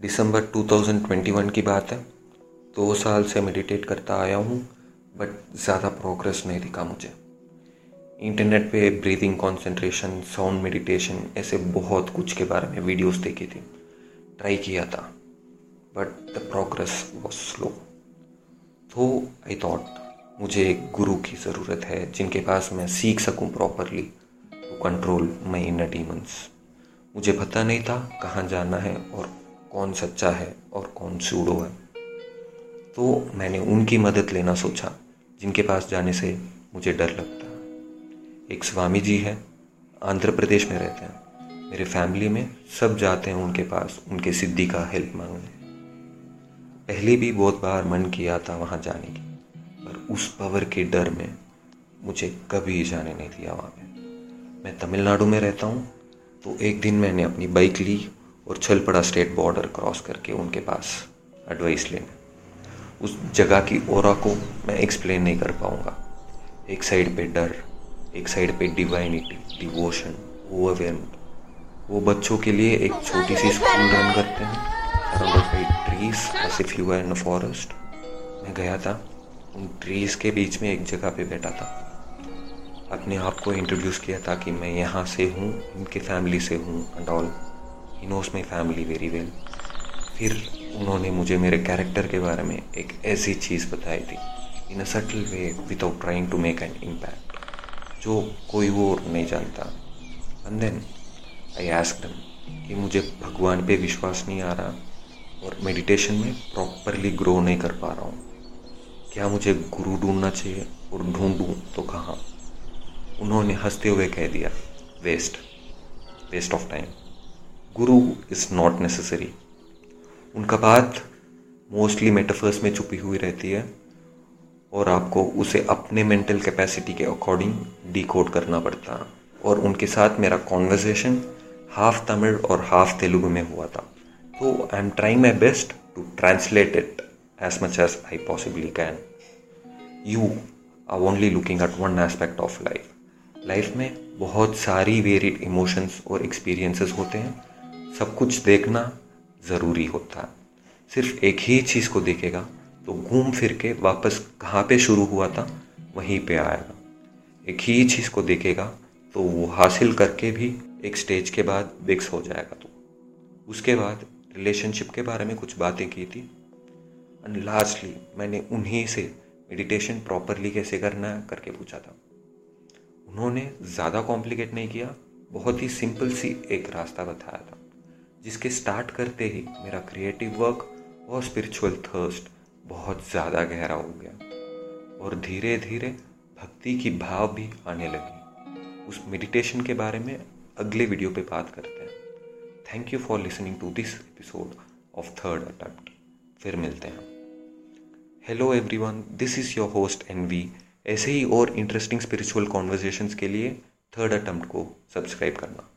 दिसंबर 2021 की बात है। दो साल से मेडिटेट करता आया हूँ बट ज़्यादा प्रोग्रेस नहीं दिखा मुझे। इंटरनेट पे ब्रीदिंग कंसंट्रेशन साउंड मेडिटेशन ऐसे बहुत कुछ के बारे में वीडियोस देखी थी। ट्राई किया था but the progress was slow तो आई थॉट मुझे एक गुरु की ज़रूरत है, जिनके पास मैं सीख सकूँ properly to control my inner demons मुझे पता नहीं था कहाँ जाना है और कौन सच्चा है और कौन सूडो है। तो मैंने उनकी मदद लेना सोचा, जिनके पास जाने से मुझे डर लगता एक स्वामी जी है, आंध्र प्रदेश में रहते हैं। मेरे फैमिली में सब जाते हैं उनके पास, उनके सिद्धि का हेल्प मांगने। पहले भी बहुत बार मन किया था वहाँ जाने की, पर उस पावर के डर में मुझे कभी जाने नहीं दिया वहाँ पे। मैं तमिलनाडु में रहता हूँ तो एक दिन मैंने अपनी बाइक ली और छल पड़ा स्टेट बॉर्डर क्रॉस करके उनके पास एडवाइस लेने उस जगह की ओरा को मैं एक्सप्लेन नहीं कर पाऊँगा। एक साइड पे डर, एक साइड पे डिवाइनिटी डिवोशन ओवरवेलमेंट वो बच्चों के लिए एक छोटी सी स्कूल रन करते हैं। Trees as if you in forest मैं गया था, उन ट्रीज के बीच में एक जगह पे बैठा था। अपने आप को इंट्रोड्यूस किया था कि मैं यहाँ से हूँ, इनके फैमिली से हूँ and all he knows my family very well फिर उन्होंने मुझे मेरे कैरेक्टर के बारे में एक ऐसी चीज़ बताई थी in a subtle way without trying to make an impact जो कोई वो नहीं जानता। एंड देन आई आस्क दम कि मुझे भगवान पे विश्वास नहीं आ रहा और मेडिटेशन में प्रॉपरली ग्रो नहीं कर पा रहा हूँ। क्या मुझे गुरु ढूंढना चाहिए और ढूंढूं तो कहाँ? उन्होंने हँसते हुए कह दिया waste waste of time guru is not necessary उनका बात मोस्टली मेटाफर्स में छुपी हुई रहती है और आपको उसे अपने मेंटल कैपेसिटी के अकॉर्डिंग डिकोड करना पड़ता। है और उनके साथ मेरा कॉन्वर्जेशन हाफ़ तमिल और हाफ़ तेलुगु में हुआ था। तो I am trying my best to translate it as much as I possibly can you are only looking at one aspect of life life में बहुत सारी वेरिड इमोशंस और एक्सपीरियंसेस होते हैं। सब कुछ देखना ज़रूरी होता। है सिर्फ़ एक ही चीज़ को देखेगा तो घूम फिर के वापस कहाँ पे शुरू हुआ था, वहीं पे आएगा। एक ही चीज़ को देखेगा तो वो हासिल करके भी एक स्टेज के बाद बिक्स हो जाएगा तो। उसके बाद रिलेशनशिप के बारे में कुछ बातें की थी। एंड लास्टली मैंने उन्हीं से मेडिटेशन प्रॉपरली कैसे करना है करके पूछा था। उन्होंने ज़्यादा कॉम्प्लिकेट नहीं किया, बहुत ही सिंपल सी एक रास्ता बताया था। जिसके स्टार्ट करते ही मेरा क्रिएटिव वर्क और स्पिरिचुअल थर्स्ट बहुत ज़्यादा गहरा हो गया और धीरे धीरे भक्ति की भाव भी आने लगी। उस मेडिटेशन के बारे में अगले वीडियो पे बात करते हैं। Thank you for listening to this episode of third attempt फिर मिलते हैं। Hello everyone this is your host N V ऐसे ही और इंटरेस्टिंग स्पिरिचुअल कॉन्वर्जेशंस के लिए थर्ड अटेम्प्ट को सब्सक्राइब करना।